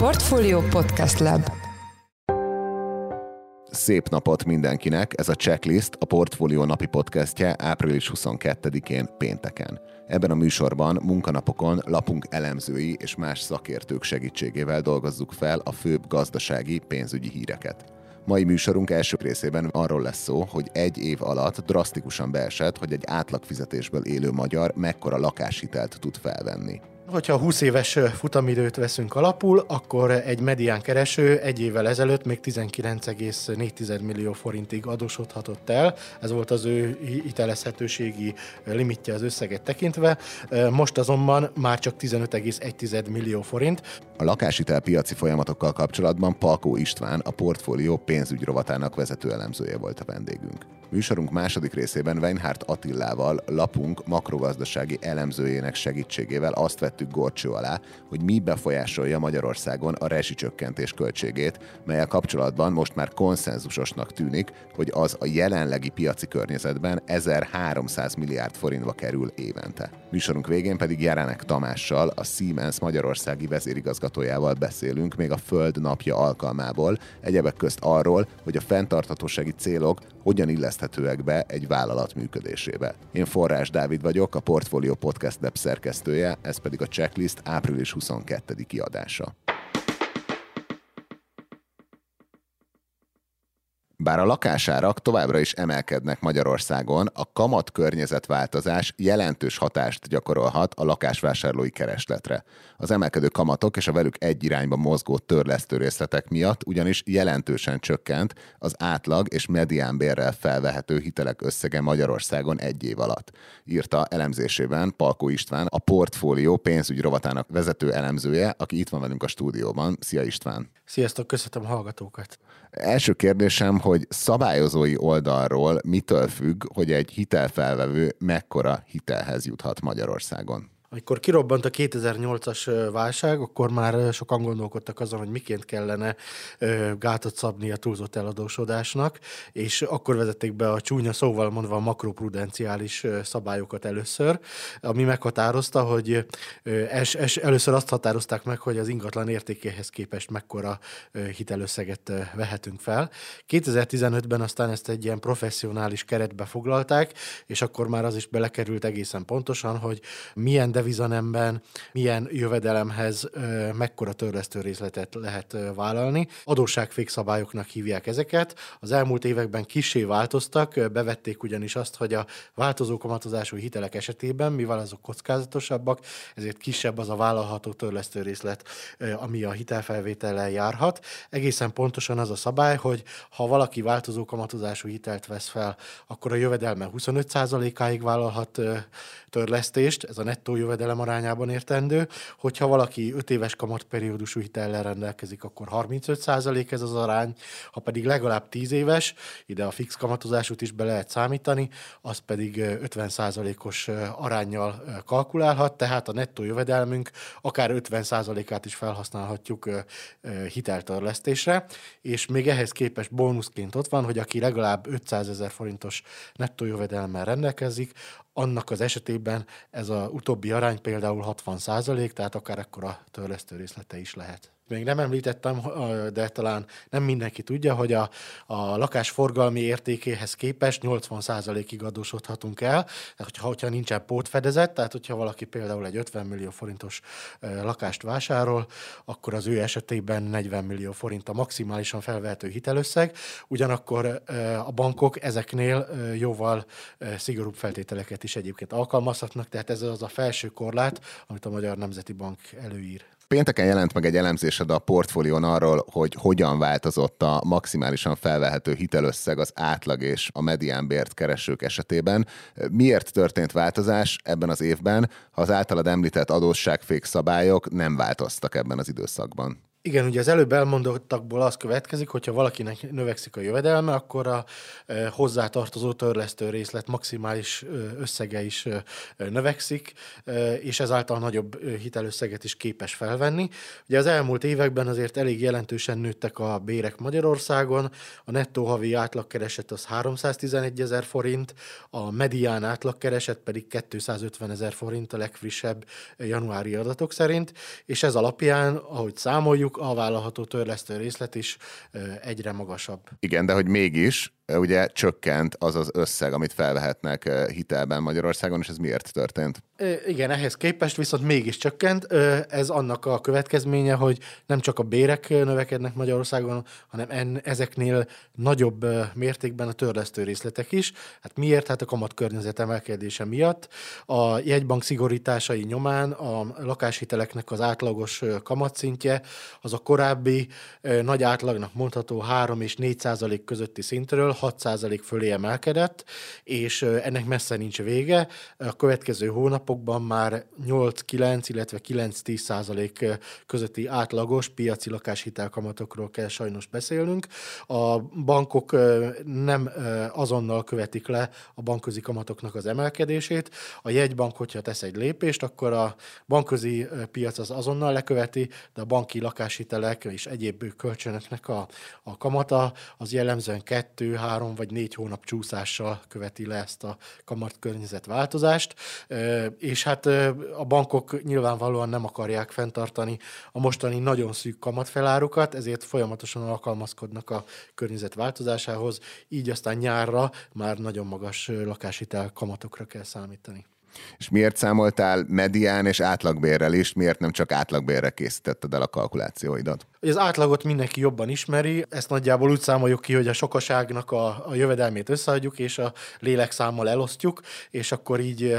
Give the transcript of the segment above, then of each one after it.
Portfolio Podcast Lab Szép napot mindenkinek! Ez a Checklist, a Portfolio napi podcastje április 22-én pénteken. Ebben a műsorban munkanapokon lapunk elemzői és más szakértők segítségével dolgozzuk fel a főbb gazdasági, pénzügyi híreket. Mai műsorunk első részében arról lesz szó, hogy egy év alatt drasztikusan beesett, hogy egy átlagfizetésből élő magyar mekkora lakáshitelt tud felvenni. Hogyha 20 éves futamidőt veszünk alapul, akkor egy medián kereső egy évvel ezelőtt még 19,4 millió forintig adósodhatott el. Ez volt az ő hitelezhetőségi limitje az összeget tekintve. Most azonban már csak 15,1 millió forint. A lakáshitel piaci folyamatokkal kapcsolatban Palkó István, a portfólió pénzügy rovatának vezető elemzője volt a vendégünk. Műsorunk második részében Weinhardt Attillával, lapunk makrogazdasági elemzőjének segítségével azt vettük gorcső alá, hogy mi befolyásolja Magyarországon a rezsicsökkentés költségét, melyel kapcsolatban most már konszenzusosnak tűnik, hogy az a jelenlegi piaci környezetben 1300 milliárd forintba kerül évente. Műsorunk végén pedig Jerenek Tamással, a Siemens Magyarországi vezérigazgatójával beszélünk még a Föld napja alkalmából, egyebek közt arról, hogy a fenntarthatósági célok hogyan illeszthetőek be egy vállalat működésébe. Én Forrás Dávid vagyok, a Portfolio Podcast Lab szerkesztője, ez pedig a checklist április 22. kiadása. Bár a lakásárak továbbra is emelkednek Magyarországon, a kamat környezetváltozás jelentős hatást gyakorolhat a lakásvásárlói keresletre. Az emelkedő kamatok és a velük egy irányba mozgó törlesztő részletek miatt ugyanis jelentősen csökkent az átlag és mediánbérrel felvehető hitelek összege Magyarországon egy év alatt. Írta elemzésében Palkó István, a portfólió pénzügy rovatának vezető elemzője, aki itt van velünk a stúdióban. Szia István! Sziasztok, köszönöm a hallgatókat! Első kérdésem, hogy szabályozói oldalról mitől függ, hogy egy hitelfelvevő mekkora hitelhez juthat Magyarországon? Amikor kirobbant a 2008-as válság, akkor már sokan gondolkodtak azon, hogy miként kellene gátat szabni a túlzott eladósodásnak, és akkor vezették be a csúnya szóval mondva a makroprudenciális szabályokat először, ami meghatározta, hogy es, es, először azt határozták meg, hogy az ingatlan értékéhez képest mekkora hitelösszeget vehetünk fel. 2015-ben aztán ezt egy ilyen professzionális keretbe foglalták, és akkor már az is belekerült egészen pontosan, hogy milyen devizanemben milyen jövedelemhez mekkora törlesztő részletet lehet vállalni. Adósságfékszabályoknak hívják ezeket. Az elmúlt években kisé változtak, bevették ugyanis azt, hogy a változó kamatozású hitelek esetében, mivel azok kockázatosabbak, ezért kisebb az a vállalható törlesztő részlet, ami a hitelfelvétellel járhat. Egészen pontosan az a szabály, hogy ha valaki változó kamatozású hitelt vesz fel, akkor a jövedelme 25%-áig vállalhat törlesztést, ez a nettó jövedelem arányában értendő. Hogyha valaki 5 éves kamatperiódusú hitellel rendelkezik, akkor 35% ez az arány, ha pedig legalább 10 éves, ide a fix kamatozásút is be lehet számítani, az pedig 50%-os arányjal kalkulálhat, tehát a nettó jövedelmünk akár 50%-át is felhasználhatjuk hiteltörlesztésre, és még ehhez képest bónuszként ott van, hogy aki legalább 500 ezer forintos nettó jövedelemmel rendelkezik, annak az esetében ez a utóbbi arány például 60 százalék, tehát akár akkora törlesztő részlete is lehet még nem említettem, de talán nem mindenki tudja, hogy a, a lakás forgalmi értékéhez képest 80%-ig adósodhatunk el, hogyha, hogyha nincsen pótfedezet, tehát hogyha valaki például egy 50 millió forintos lakást vásárol, akkor az ő esetében 40 millió forint a maximálisan felvehető hitelösszeg, ugyanakkor a bankok ezeknél jóval szigorúbb feltételeket is egyébként alkalmazhatnak, tehát ez az a felső korlát, amit a Magyar Nemzeti Bank előír. Pénteken jelent meg egy elemzésed a portfólión arról, hogy hogyan változott a maximálisan felvehető hitelösszeg az átlag és a mediánbért keresők esetében. Miért történt változás ebben az évben, ha az általad említett adósságfék szabályok nem változtak ebben az időszakban? Igen, ugye az előbb elmondottakból az következik, hogyha valakinek növekszik a jövedelme, akkor a e, hozzátartozó törlesztő részlet maximális összege is e, növekszik, e, és ezáltal nagyobb hitelösszeget is képes felvenni. Ugye az elmúlt években azért elég jelentősen nőttek a bérek Magyarországon, a nettó havi átlagkereset az 311 ezer forint, a medián átlagkereset pedig 250 ezer forint a legfrissebb januári adatok szerint, és ez alapján, ahogy számoljuk, mondjuk a vállalható törlesztő részlet is egyre magasabb. Igen, de hogy mégis ugye csökkent az az összeg, amit felvehetnek hitelben Magyarországon, és ez miért történt? Igen, ehhez képest viszont mégis csökkent. Ez annak a következménye, hogy nem csak a bérek növekednek Magyarországon, hanem en, ezeknél nagyobb mértékben a törlesztő részletek is. Hát miért? Hát a kamat környezet emelkedése miatt. A jegybank szigorításai nyomán a lakáshiteleknek az átlagos kamatszintje az a korábbi nagy átlagnak mondható 3 és 4 százalék közötti szintről 6 százalék fölé emelkedett, és ennek messze nincs vége. A következő hónapokban már 8-9, illetve 9-10 százalék közötti átlagos piaci lakáshitelkamatokról kell sajnos beszélnünk. A bankok nem azonnal követik le a bankközi kamatoknak az emelkedését. A jegybank, hogyha tesz egy lépést, akkor a bankközi piac az azonnal leköveti, de a banki lakáshitelek és egyéb kölcsönöknek a, a kamata az jellemzően 2, 3 vagy 4 hónap csúszással követi le ezt a kamat környezet változást, és hát a bankok nyilvánvalóan nem akarják fenntartani a mostani nagyon szűk kamatfelárukat, ezért folyamatosan alkalmazkodnak a környezet változásához, így aztán nyárra már nagyon magas lakáshitel kamatokra kell számítani. És miért számoltál medián és átlagbérrel is, miért nem csak átlagbérre készítetted el a kalkulációidat? Az átlagot mindenki jobban ismeri, ezt nagyjából úgy számoljuk ki, hogy a sokaságnak a, a jövedelmét összeadjuk, és a lélekszámmal elosztjuk, és akkor így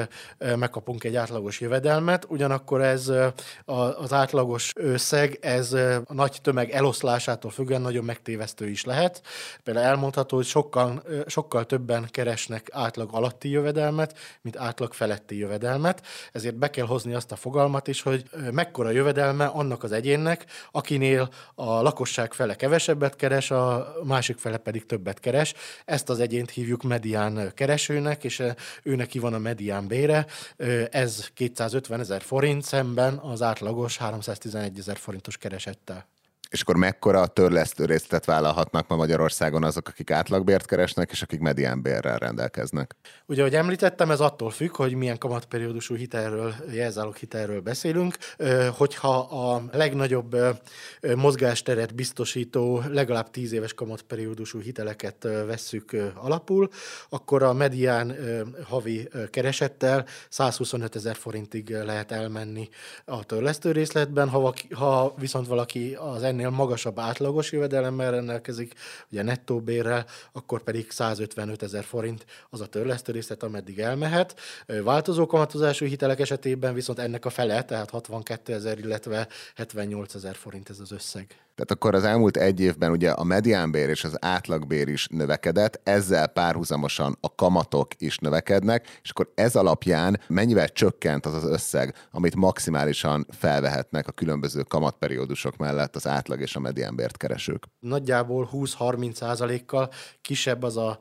megkapunk egy átlagos jövedelmet. Ugyanakkor ez az átlagos összeg, ez a nagy tömeg eloszlásától függően nagyon megtévesztő is lehet. Például elmondható, hogy sokkal, sokkal többen keresnek átlag alatti jövedelmet, mint átlag feletti jövedelmet, ezért be kell hozni azt a fogalmat is, hogy mekkora jövedelme annak az egyénnek, akinél a lakosság fele kevesebbet keres, a másik fele pedig többet keres. Ezt az egyént hívjuk medián keresőnek, és ő neki van a medián bére. Ez 250 ezer forint szemben az átlagos 311 ezer forintos keresettel. És akkor mekkora törlesztő részletet vállalhatnak ma Magyarországon azok, akik átlagbért keresnek, és akik mediánbérrel rendelkeznek? Ugye, ahogy említettem, ez attól függ, hogy milyen kamatperiódusú hitelről, jelzálog hitelről beszélünk. Hogyha a legnagyobb mozgásteret biztosító legalább 10 éves kamatperiódusú hiteleket vesszük alapul, akkor a medián havi keresettel 125 ezer forintig lehet elmenni a törlesztő részletben. Ha, ha viszont valaki az ennél ennél magasabb átlagos jövedelemmel rendelkezik, ugye nettó bérrel, akkor pedig 155 ezer forint az a törlesztő részlet, ameddig elmehet. Változó kamatozású hitelek esetében viszont ennek a fele, tehát 62 ezer, illetve 78 ezer forint ez az összeg. Tehát akkor az elmúlt egy évben ugye a mediánbér és az átlagbér is növekedett, ezzel párhuzamosan a kamatok is növekednek, és akkor ez alapján mennyivel csökkent az az összeg, amit maximálisan felvehetnek a különböző kamatperiódusok mellett az átlag és a mediánbért keresők? Nagyjából 20-30 százalékkal kisebb az a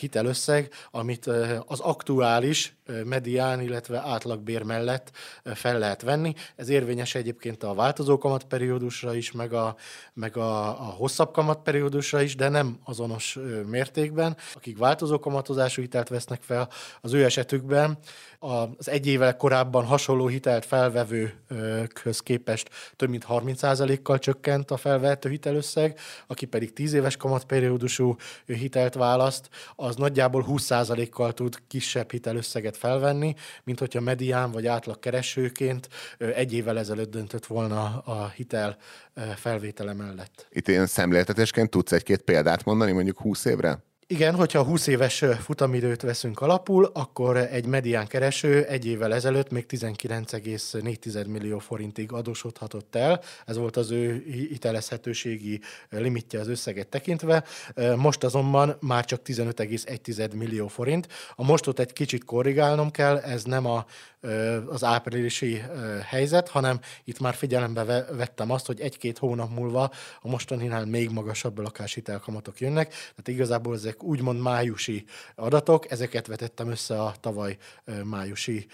hitelösszeg, amit az aktuális medián, illetve átlagbér mellett fel lehet venni. Ez érvényes egyébként a változó kamatperiódusra is, meg a, meg a, a hosszabb kamatperiódusra is, de nem azonos mértékben. Akik változó kamatozású hitelt vesznek fel, az ő esetükben az egy évvel korábban hasonló hitelt felvevőkhöz képest több mint 30%-kal csökkent a felvehető hitelösszeg, aki pedig 10 éves kamatperiódusú hitelt választ, az nagyjából 20%-kal tud kisebb hitelösszeget felvenni, mint hogyha medián vagy átlag keresőként egy évvel ezelőtt döntött volna a hitel felvétele mellett. Itt ilyen szemléltetésként tudsz egy-két példát mondani, mondjuk 20 évre? Igen, hogyha 20 éves futamidőt veszünk alapul, akkor egy medián kereső egy évvel ezelőtt még 19,4 millió forintig adósodhatott el. Ez volt az ő hitelezhetőségi limitje az összeget tekintve. Most azonban már csak 15,1 millió forint. A mostot egy kicsit korrigálnom kell, ez nem a az áprilisi helyzet, hanem itt már figyelembe vettem azt, hogy egy-két hónap múlva a mostaninál még magasabb lakáshitelkamatok jönnek, tehát igazából ezek úgymond májusi adatok, ezeket vetettem össze a tavaly májusi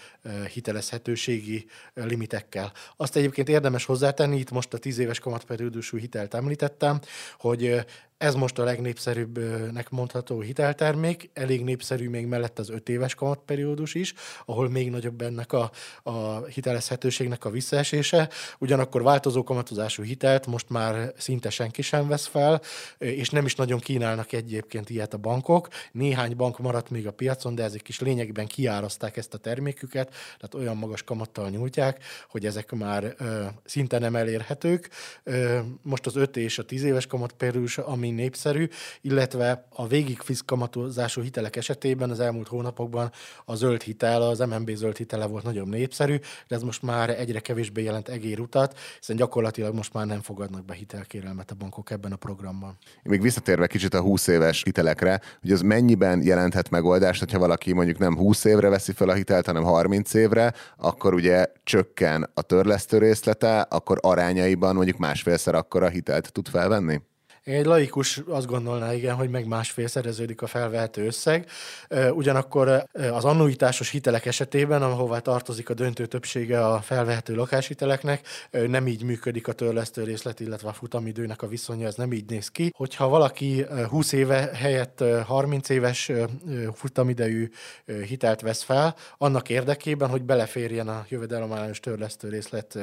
hitelezhetőségi limitekkel. Azt egyébként érdemes hozzátenni, itt most a 10 éves kamatperiódusú hitelt említettem, hogy Ez most a legnépszerűbbnek mondható hiteltermék, elég népszerű még mellett az öt éves kamatperiódus is, ahol még nagyobb ennek a, a hitelezhetőségnek a visszaesése. Ugyanakkor változó kamatozású hitelt most már szinte senki sem vesz fel, és nem is nagyon kínálnak egyébként ilyet a bankok. Néhány bank maradt még a piacon, de ezek is lényegben kiáraszták ezt a terméküket, tehát olyan magas kamattal nyújtják, hogy ezek már ö, szinte nem elérhetők. Ö, most az 5 és a 10 éves kamatperiódus, ami népszerű, illetve a végig kamatozású hitelek esetében az elmúlt hónapokban a zöld hitel, az MNB zöld hitele volt nagyon népszerű, de ez most már egyre kevésbé jelent egérutat, hiszen gyakorlatilag most már nem fogadnak be hitelkérelmet a bankok ebben a programban. Még visszatérve kicsit a 20 éves hitelekre, hogy az mennyiben jelenthet megoldást, hogyha valaki mondjuk nem 20 évre veszi fel a hitelt, hanem 30 évre, akkor ugye csökken a törlesztő részlete, akkor arányaiban mondjuk másfélszer akkor a hitelt tud felvenni? Egy laikus azt gondolná, igen, hogy meg másfél szereződik a felvehető összeg. Ugyanakkor az annuitásos hitelek esetében, ahová tartozik a döntő többsége a felvehető lakáshiteleknek, nem így működik a törlesztő részlet, illetve a futamidőnek a viszonya, ez nem így néz ki. Hogyha valaki 20 éve helyett 30 éves futamidejű hitelt vesz fel, annak érdekében, hogy beleférjen a jövedelemállás törlesztő részlet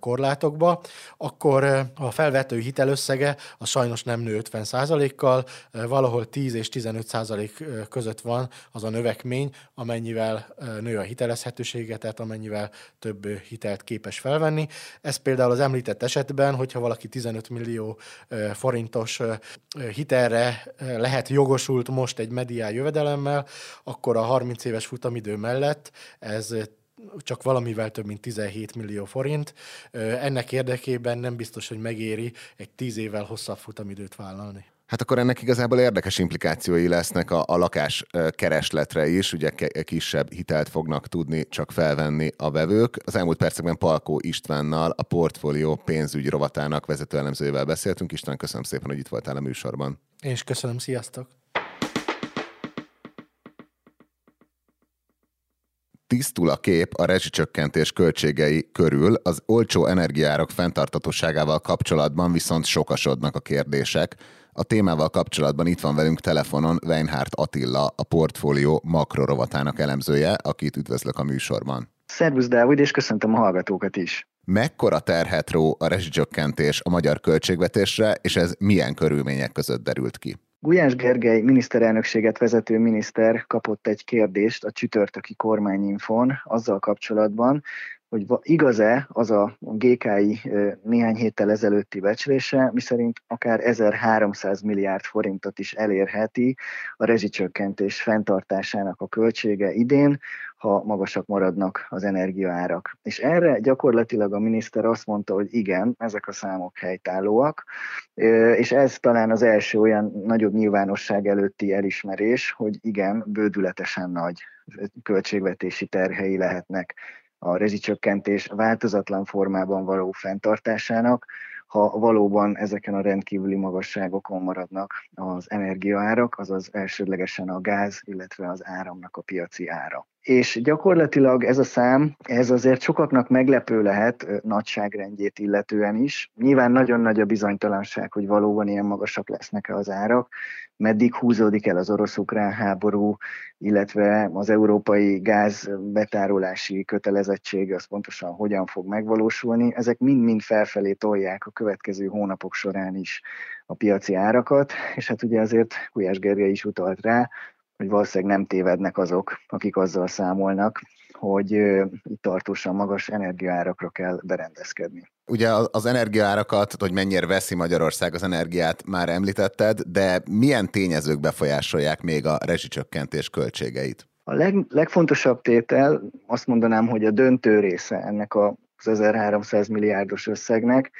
korlátokba, akkor a felvehető hitelösszege a sajnos nem nő 50%-kal, valahol 10 és 15% között van az a növekmény, amennyivel nő a hitelezhetősége, tehát amennyivel több hitelt képes felvenni. Ez például az említett esetben, hogyha valaki 15 millió forintos hitelre lehet jogosult most egy mediál jövedelemmel, akkor a 30 éves futamidő mellett ez csak valamivel több mint 17 millió forint. Ennek érdekében nem biztos, hogy megéri egy 10 évvel hosszabb futamidőt vállalni. Hát akkor ennek igazából érdekes implikációi lesznek a, a lakás keresletre is, ugye kisebb hitelt fognak tudni csak felvenni a vevők. Az elmúlt percekben Palkó Istvánnal, a portfólió pénzügy rovatának vezető elemzőjével beszéltünk. István, köszönöm szépen, hogy itt voltál a műsorban. Én is köszönöm, sziasztok! Tisztul a kép a rezsicsökkentés költségei körül, az olcsó energiárak fenntartatóságával kapcsolatban viszont sokasodnak a kérdések. A témával kapcsolatban itt van velünk telefonon Weinhardt Attila, a portfólió makrorovatának elemzője, akit üdvözlök a műsorban. Szervusz Dávid, és köszöntöm a hallgatókat is. Mekkora terhet ró a rezsicsökkentés a magyar költségvetésre, és ez milyen körülmények között derült ki? Gulyás Gergely miniszterelnökséget vezető miniszter kapott egy kérdést a csütörtöki kormányinfon azzal kapcsolatban, hogy igaz-e az a GKI néhány héttel ezelőtti becslése, miszerint akár 1300 milliárd forintot is elérheti a rezsicsökkentés fenntartásának a költsége idén, ha magasak maradnak az energiaárak. És erre gyakorlatilag a miniszter azt mondta, hogy igen, ezek a számok helytállóak, és ez talán az első olyan nagyobb nyilvánosság előtti elismerés, hogy igen, bődületesen nagy költségvetési terhei lehetnek a rezsicsökkentés változatlan formában való fenntartásának, ha valóban ezeken a rendkívüli magasságokon maradnak az energiaárak, azaz elsődlegesen a gáz, illetve az áramnak a piaci ára. És gyakorlatilag ez a szám, ez azért sokaknak meglepő lehet nagyságrendjét illetően is. Nyilván nagyon nagy a bizonytalanság, hogy valóban ilyen magasak lesznek-e az árak, meddig húzódik el az orosz-ukrán háború, illetve az európai gáz betárolási kötelezettség, az pontosan hogyan fog megvalósulni. Ezek mind-mind felfelé tolják a következő hónapok során is a piaci árakat, és hát ugye azért Gulyás Gergely is utalt rá, hogy valószínűleg nem tévednek azok, akik azzal számolnak, hogy itt tartósan magas energiaárakra kell berendezkedni. Ugye az energiaárakat, hogy mennyire veszi Magyarország az energiát, már említetted, de milyen tényezők befolyásolják még a rezsicsökkentés költségeit? A leg, legfontosabb tétel, azt mondanám, hogy a döntő része ennek az 1300 milliárdos összegnek,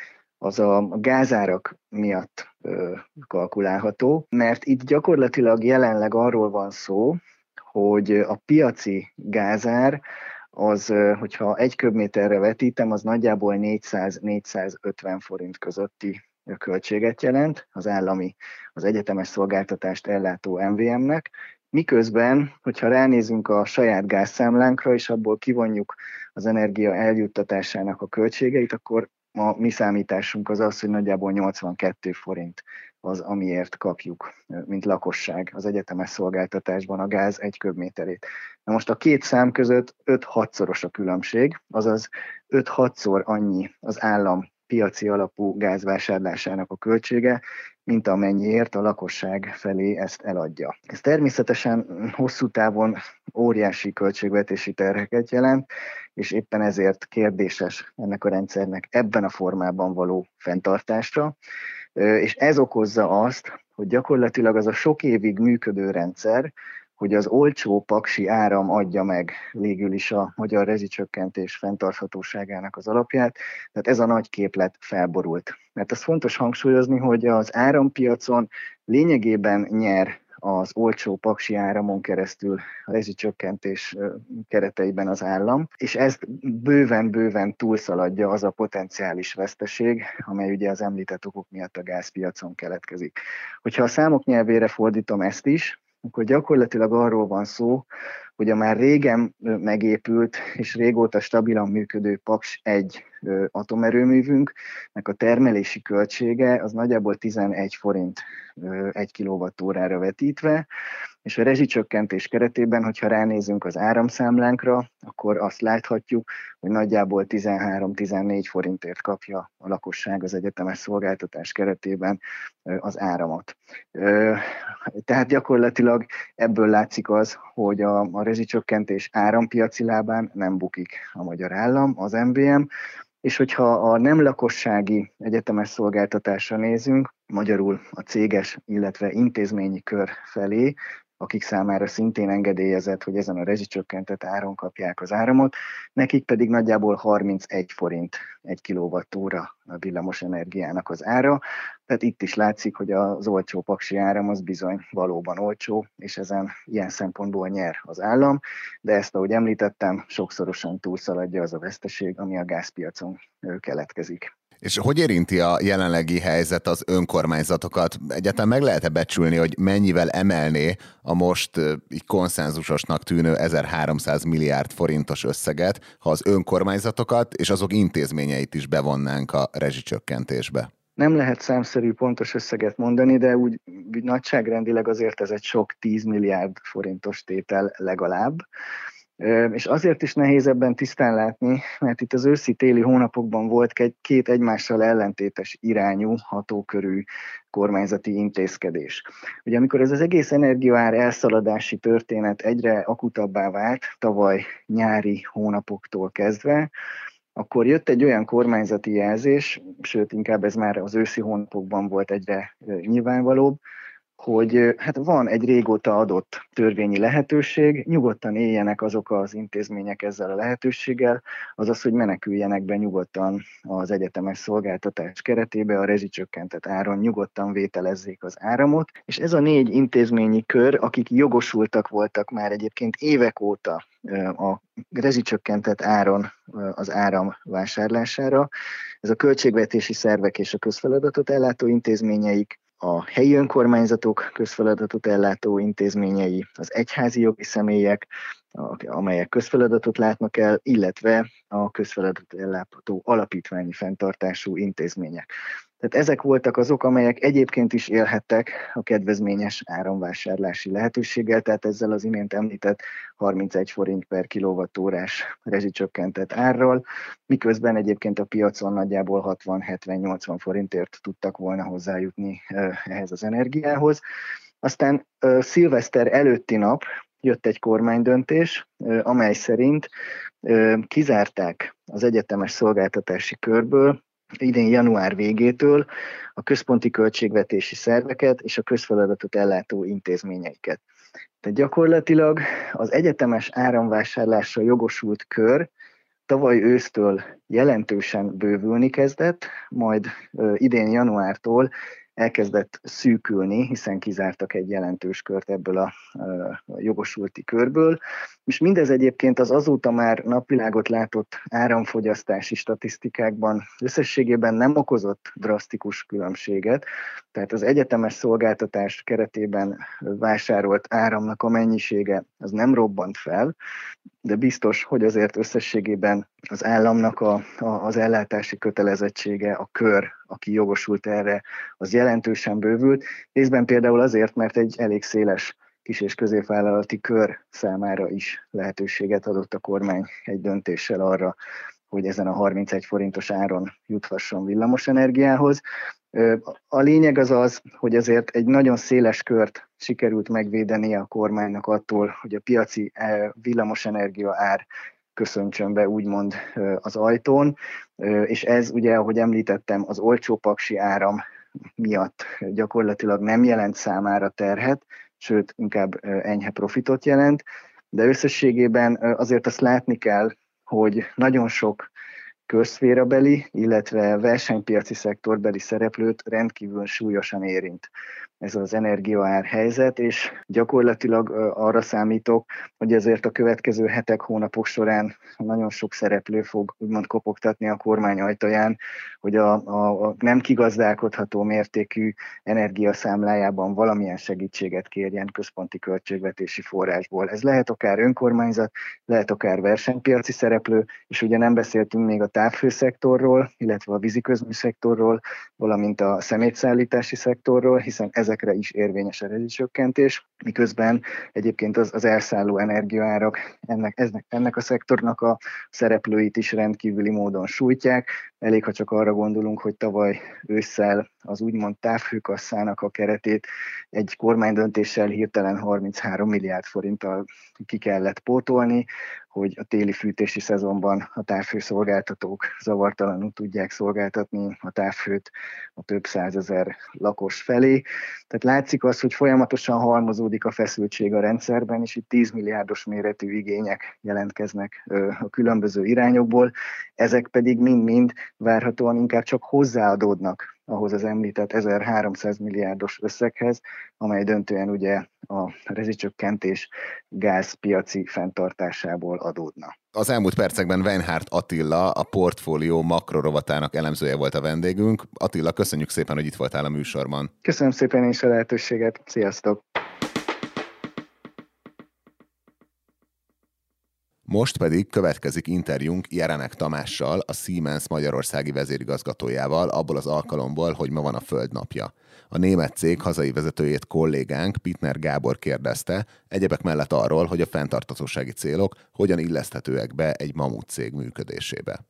az a gázárak miatt kalkulálható, mert itt gyakorlatilag jelenleg arról van szó, hogy a piaci gázár az, hogyha egy köbméterre vetítem, az nagyjából 400-450 forint közötti költséget jelent az állami, az egyetemes szolgáltatást ellátó MVM-nek, miközben, hogyha ránézünk a saját gázszámlánkra, és abból kivonjuk az energia eljuttatásának a költségeit, akkor a mi számításunk az az, hogy nagyjából 82 forint az, amiért kapjuk, mint lakosság az egyetemes szolgáltatásban a gáz egy köbméterét. Na most a két szám között 5-6-szoros a különbség, azaz 5-6-szor annyi az állam piaci alapú gázvásárlásának a költsége, mint amennyiért a lakosság felé ezt eladja. Ez természetesen hosszú távon óriási költségvetési terheket jelent, és éppen ezért kérdéses ennek a rendszernek ebben a formában való fenntartásra, és ez okozza azt, hogy gyakorlatilag az a sok évig működő rendszer, hogy az olcsó paksi áram adja meg végül is a magyar rezsicsökkentés fenntarthatóságának az alapját, tehát ez a nagy képlet felborult. Mert az fontos hangsúlyozni, hogy az árampiacon lényegében nyer az olcsó paksi áramon keresztül a rezsicsökkentés kereteiben az állam, és ezt bőven-bőven túlszaladja az a potenciális veszteség, amely ugye az említett okok miatt a gázpiacon keletkezik. Hogyha a számok nyelvére fordítom ezt is, akkor gyakorlatilag arról van szó, hogy a már régen megépült és régóta stabilan működő Paks 1 atomerőművünknek a termelési költsége az nagyjából 11 forint egy kilovattórára vetítve, és a rezsicsökkentés keretében, hogyha ránézünk az áramszámlánkra, akkor azt láthatjuk, hogy nagyjából 13-14 forintért kapja a lakosság az egyetemes szolgáltatás keretében az áramot. Tehát gyakorlatilag ebből látszik az, hogy a, a rezsicsökkentés árampiaci lábán nem bukik a magyar állam, az MVM, és hogyha a nem lakossági egyetemes szolgáltatásra nézünk, magyarul a céges, illetve intézményi kör felé, akik számára szintén engedélyezett, hogy ezen a rezsicsökkentett áron kapják az áramot, nekik pedig nagyjából 31 forint egy kilovattóra a villamos energiának az ára. Tehát itt is látszik, hogy az olcsó paksi áram az bizony valóban olcsó, és ezen ilyen szempontból nyer az állam, de ezt, ahogy említettem, sokszorosan túlszaladja az a veszteség, ami a gázpiacon keletkezik. És hogy érinti a jelenlegi helyzet az önkormányzatokat? Egyáltalán meg lehet-e becsülni, hogy mennyivel emelné a most így konszenzusosnak tűnő 1300 milliárd forintos összeget, ha az önkormányzatokat és azok intézményeit is bevonnánk a rezsicsökkentésbe? Nem lehet számszerű pontos összeget mondani, de úgy, nagyságrendileg azért ez egy sok 10 milliárd forintos tétel legalább. És azért is nehéz ebben tisztán látni, mert itt az őszi-téli hónapokban volt két egymással ellentétes irányú, hatókörű kormányzati intézkedés. Ugye amikor ez az egész energiaár elszaladási történet egyre akutabbá vált, tavaly nyári hónapoktól kezdve, akkor jött egy olyan kormányzati jelzés, sőt inkább ez már az őszi hónapokban volt egyre nyilvánvalóbb, hogy hát van egy régóta adott törvényi lehetőség, nyugodtan éljenek azok az intézmények ezzel a lehetőséggel, azaz, hogy meneküljenek be nyugodtan az egyetemes szolgáltatás keretébe, a rezsicsökkentett áron nyugodtan vételezzék az áramot, és ez a négy intézményi kör, akik jogosultak voltak már egyébként évek óta a rezsicsökkentett áron az áram vásárlására, ez a költségvetési szervek és a közfeladatot ellátó intézményeik, a helyi önkormányzatok közfeladatot ellátó intézményei, az egyházi jogi személyek, amelyek közfeladatot látnak el, illetve a közfeladatot ellátó alapítványi fenntartású intézmények. Tehát ezek voltak azok, amelyek egyébként is élhettek a kedvezményes áramvásárlási lehetőséggel, tehát ezzel az imént említett 31 forint per kilovattórás rezsicsökkentett árral, miközben egyébként a piacon nagyjából 60-70-80 forintért tudtak volna hozzájutni ehhez az energiához. Aztán szilveszter előtti nap jött egy kormánydöntés, amely szerint kizárták az egyetemes szolgáltatási körből idén január végétől a központi költségvetési szerveket és a közfeladatot ellátó intézményeiket. Tehát gyakorlatilag az egyetemes áramvásárlásra jogosult kör tavaly ősztől jelentősen bővülni kezdett, majd idén januártól elkezdett szűkülni, hiszen kizártak egy jelentős kört ebből a jogosulti körből, És mindez egyébként az azóta már napvilágot látott áramfogyasztási statisztikákban összességében nem okozott drasztikus különbséget, tehát az egyetemes szolgáltatás keretében vásárolt áramnak a mennyisége az nem robbant fel, de biztos, hogy azért összességében az államnak a, a, az ellátási kötelezettsége, a kör, aki jogosult erre, az jelentősen bővült. Részben például azért, mert egy elég széles kis- és középvállalati kör számára is lehetőséget adott a kormány egy döntéssel arra, hogy ezen a 31 forintos áron juthasson villamosenergiához. A lényeg az az, hogy azért egy nagyon széles kört sikerült megvédenie a kormánynak attól, hogy a piaci villamosenergia ár köszöntsön be úgymond az ajtón, és ez ugye, ahogy említettem, az olcsó paksi áram miatt gyakorlatilag nem jelent számára terhet, sőt, inkább enyhe profitot jelent, de összességében azért azt látni kell, hogy nagyon sok közszférabeli, illetve versenypiaci szektorbeli szereplőt rendkívül súlyosan érint ez az energiaár helyzet, és gyakorlatilag arra számítok, hogy ezért a következő hetek, hónapok során nagyon sok szereplő fog úgymond kopogtatni a kormány ajtaján, hogy a, a, a nem kigazdálkodható mértékű energiaszámlájában valamilyen segítséget kérjen központi költségvetési forrásból. Ez lehet akár önkormányzat, lehet akár versenypiaci szereplő, és ugye nem beszéltünk még a távfőszektorról, illetve a víziközműszektorról, valamint a szemétszállítási szektorról, hiszen ezek ezekre is érvényes a rezsicsökkentés, miközben egyébként az, az elszálló energiaárak ennek, ennek, ennek a szektornak a szereplőit is rendkívüli módon sújtják. Elég, ha csak arra gondolunk, hogy tavaly ősszel az úgymond távhőkasszának a keretét egy kormánydöntéssel hirtelen 33 milliárd forinttal ki kellett pótolni, hogy a téli fűtési szezonban a távfőszolgáltatók zavartalanul tudják szolgáltatni a távfőt a több százezer lakos felé. Tehát látszik az, hogy folyamatosan halmozódik a feszültség a rendszerben, és itt 10 milliárdos méretű igények jelentkeznek a különböző irányokból, ezek pedig mind-mind várhatóan inkább csak hozzáadódnak ahhoz az említett 1300 milliárdos összeghez, amely döntően ugye a rezsicsökkentés gázpiaci fenntartásából adódna. Az elmúlt percekben Weinhardt Attila, a portfólió makrorovatának elemzője volt a vendégünk. Attila, köszönjük szépen, hogy itt voltál a műsorban. Köszönöm szépen is a lehetőséget. Sziasztok! Most pedig következik interjúnk Jerenek Tamással, a Siemens magyarországi vezérigazgatójával, abból az alkalomból, hogy ma van a Földnapja. A német cég hazai vezetőjét kollégánk Pitner Gábor kérdezte, egyebek mellett arról, hogy a fenntartatósági célok hogyan illeszthetőek be egy mamut cég működésébe.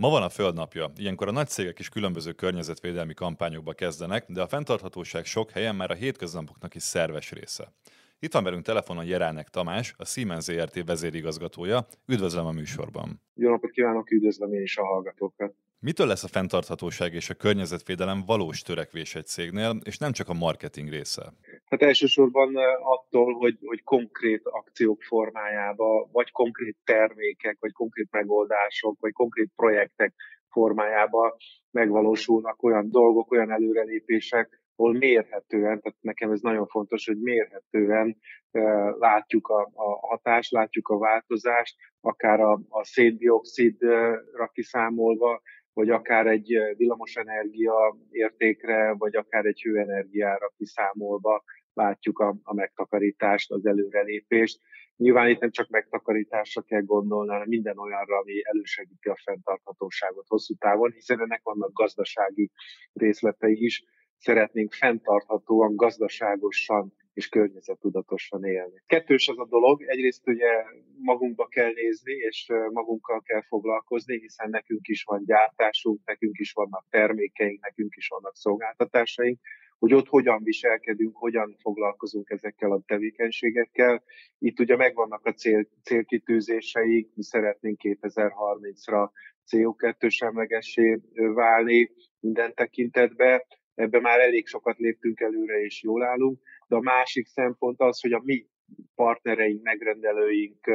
Ma van a Földnapja, ilyenkor a nagy cégek is különböző környezetvédelmi kampányokba kezdenek, de a fenntarthatóság sok helyen már a hétköznapoknak is szerves része. Itt van velünk telefonon Jeránek Tamás, a Siemens ZRT vezérigazgatója. Üdvözlöm a műsorban! Jó napot kívánok, üdvözlöm én is a hallgatókat! Mitől lesz a fenntarthatóság és a környezetvédelem valós törekvés egy cégnél, és nem csak a marketing része? Hát elsősorban attól, hogy, hogy konkrét akciók formájába, vagy konkrét termékek, vagy konkrét megoldások, vagy konkrét projektek formájába megvalósulnak olyan dolgok, olyan előrelépések, ahol mérhetően, tehát nekem ez nagyon fontos, hogy mérhetően látjuk a, a hatást, látjuk a változást, akár a, a széndiokszidra kiszámolva, vagy akár egy villamosenergia értékre, vagy akár egy hőenergiára kiszámolva látjuk a, a megtakarítást, az előrelépést. Nyilván itt nem csak megtakarításra kell gondolni, hanem minden olyanra, ami elősegíti a fenntarthatóságot hosszú távon, hiszen ennek vannak gazdasági részletei is. Szeretnénk fenntarthatóan, gazdaságosan és környezetudatosan élni. Kettős az a dolog, egyrészt ugye magunkba kell nézni, és magunkkal kell foglalkozni, hiszen nekünk is van gyártásunk, nekünk is vannak termékeink, nekünk is vannak szolgáltatásaink, hogy ott hogyan viselkedünk, hogyan foglalkozunk ezekkel a tevékenységekkel. Itt ugye megvannak a cél, célkitűzéseik, mi szeretnénk 2030-ra CO2 semlegessé válni minden tekintetbe, ebben már elég sokat léptünk előre, és jól állunk, de a másik szempont az, hogy a mi partnereink, megrendelőink,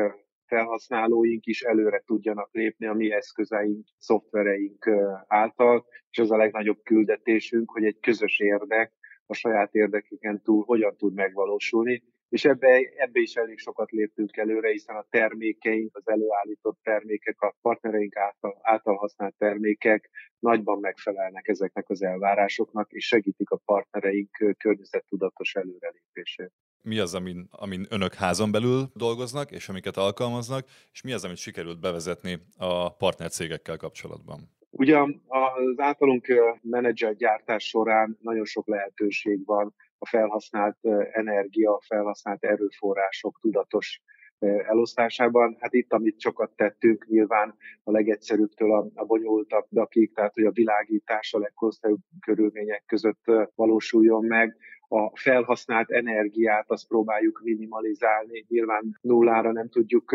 felhasználóink is előre tudjanak lépni a mi eszközeink, szoftvereink által, és az a legnagyobb küldetésünk, hogy egy közös érdek a saját érdekeken túl hogyan tud megvalósulni, és ebbe, ebbe is elég sokat léptünk előre, hiszen a termékeink, az előállított termékek, a partnereink által, által használt termékek nagyban megfelelnek ezeknek az elvárásoknak, és segítik a partnereink környezettudatos előrelépését. Mi az, amin, amin önök házon belül dolgoznak, és amiket alkalmaznak, és mi az, amit sikerült bevezetni a partnercégekkel kapcsolatban? Ugyan az általunk menedzser gyártás során nagyon sok lehetőség van a felhasznált energia, a felhasznált erőforrások tudatos elosztásában. Hát itt, amit sokat tettünk, nyilván a legegyszerűbbtől a, a bonyolultabbakig, tehát hogy a világítás a leghosszabb körülmények között valósuljon meg. A felhasznált energiát azt próbáljuk minimalizálni, nyilván nullára nem tudjuk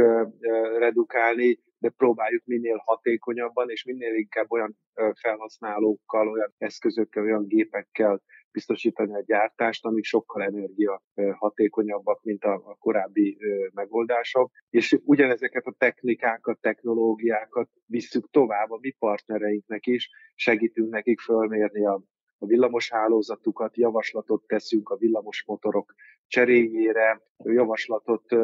redukálni, de próbáljuk minél hatékonyabban, és minél inkább olyan felhasználókkal, olyan eszközökkel, olyan gépekkel biztosítani a gyártást, amik sokkal energia hatékonyabbak, mint a korábbi megoldások. És ugyanezeket a technikákat, technológiákat visszük tovább a mi partnereinknek is, segítünk nekik fölmérni a a villamos hálózatukat, javaslatot teszünk a villamos motorok cseréjére, javaslatot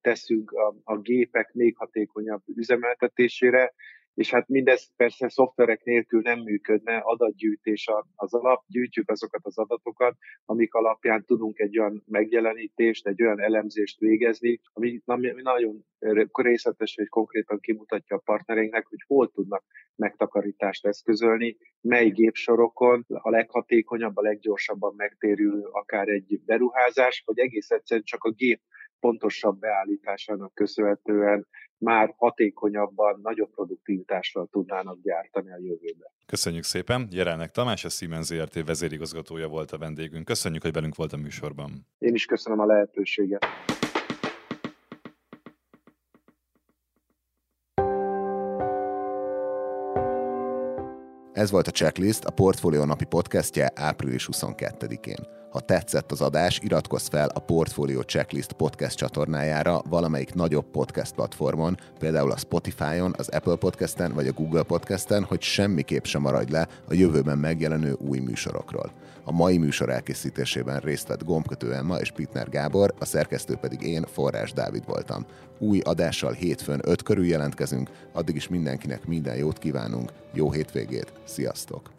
teszünk a, a gépek még hatékonyabb üzemeltetésére, és hát mindez persze szoftverek nélkül nem működne, adatgyűjtés az alap, gyűjtjük azokat az adatokat, amik alapján tudunk egy olyan megjelenítést, egy olyan elemzést végezni, ami, ami nagyon részletes vagy konkrétan kimutatja a partnereinknek, hogy hol tudnak megtakarítást eszközölni, mely gépsorokon a leghatékonyabb, a leggyorsabban megtérül akár egy beruházás, vagy egész egyszerűen csak a gép pontosabb beállításának köszönhetően már hatékonyabban, nagyobb produktivitással tudnának gyártani a jövőben. Köszönjük szépen! Jelennek Tamás, a Siemens ZRT vezérigazgatója volt a vendégünk. Köszönjük, hogy velünk volt a műsorban. Én is köszönöm a lehetőséget. Ez volt a Checklist, a Portfolio napi podcastje április 22-én. Ha tetszett az adás, iratkozz fel a Portfolio Checklist podcast csatornájára valamelyik nagyobb podcast platformon, például a Spotify-on, az Apple Podcasten vagy a Google Podcasten, hogy semmiképp sem maradj le a jövőben megjelenő új műsorokról. A mai műsor elkészítésében részt vett Gombkötő Emma és Pitner Gábor, a szerkesztő pedig én, Forrás Dávid voltam. Új adással hétfőn 5 körül jelentkezünk, addig is mindenkinek minden jót kívánunk, jó hétvégét, sziasztok!